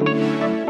Música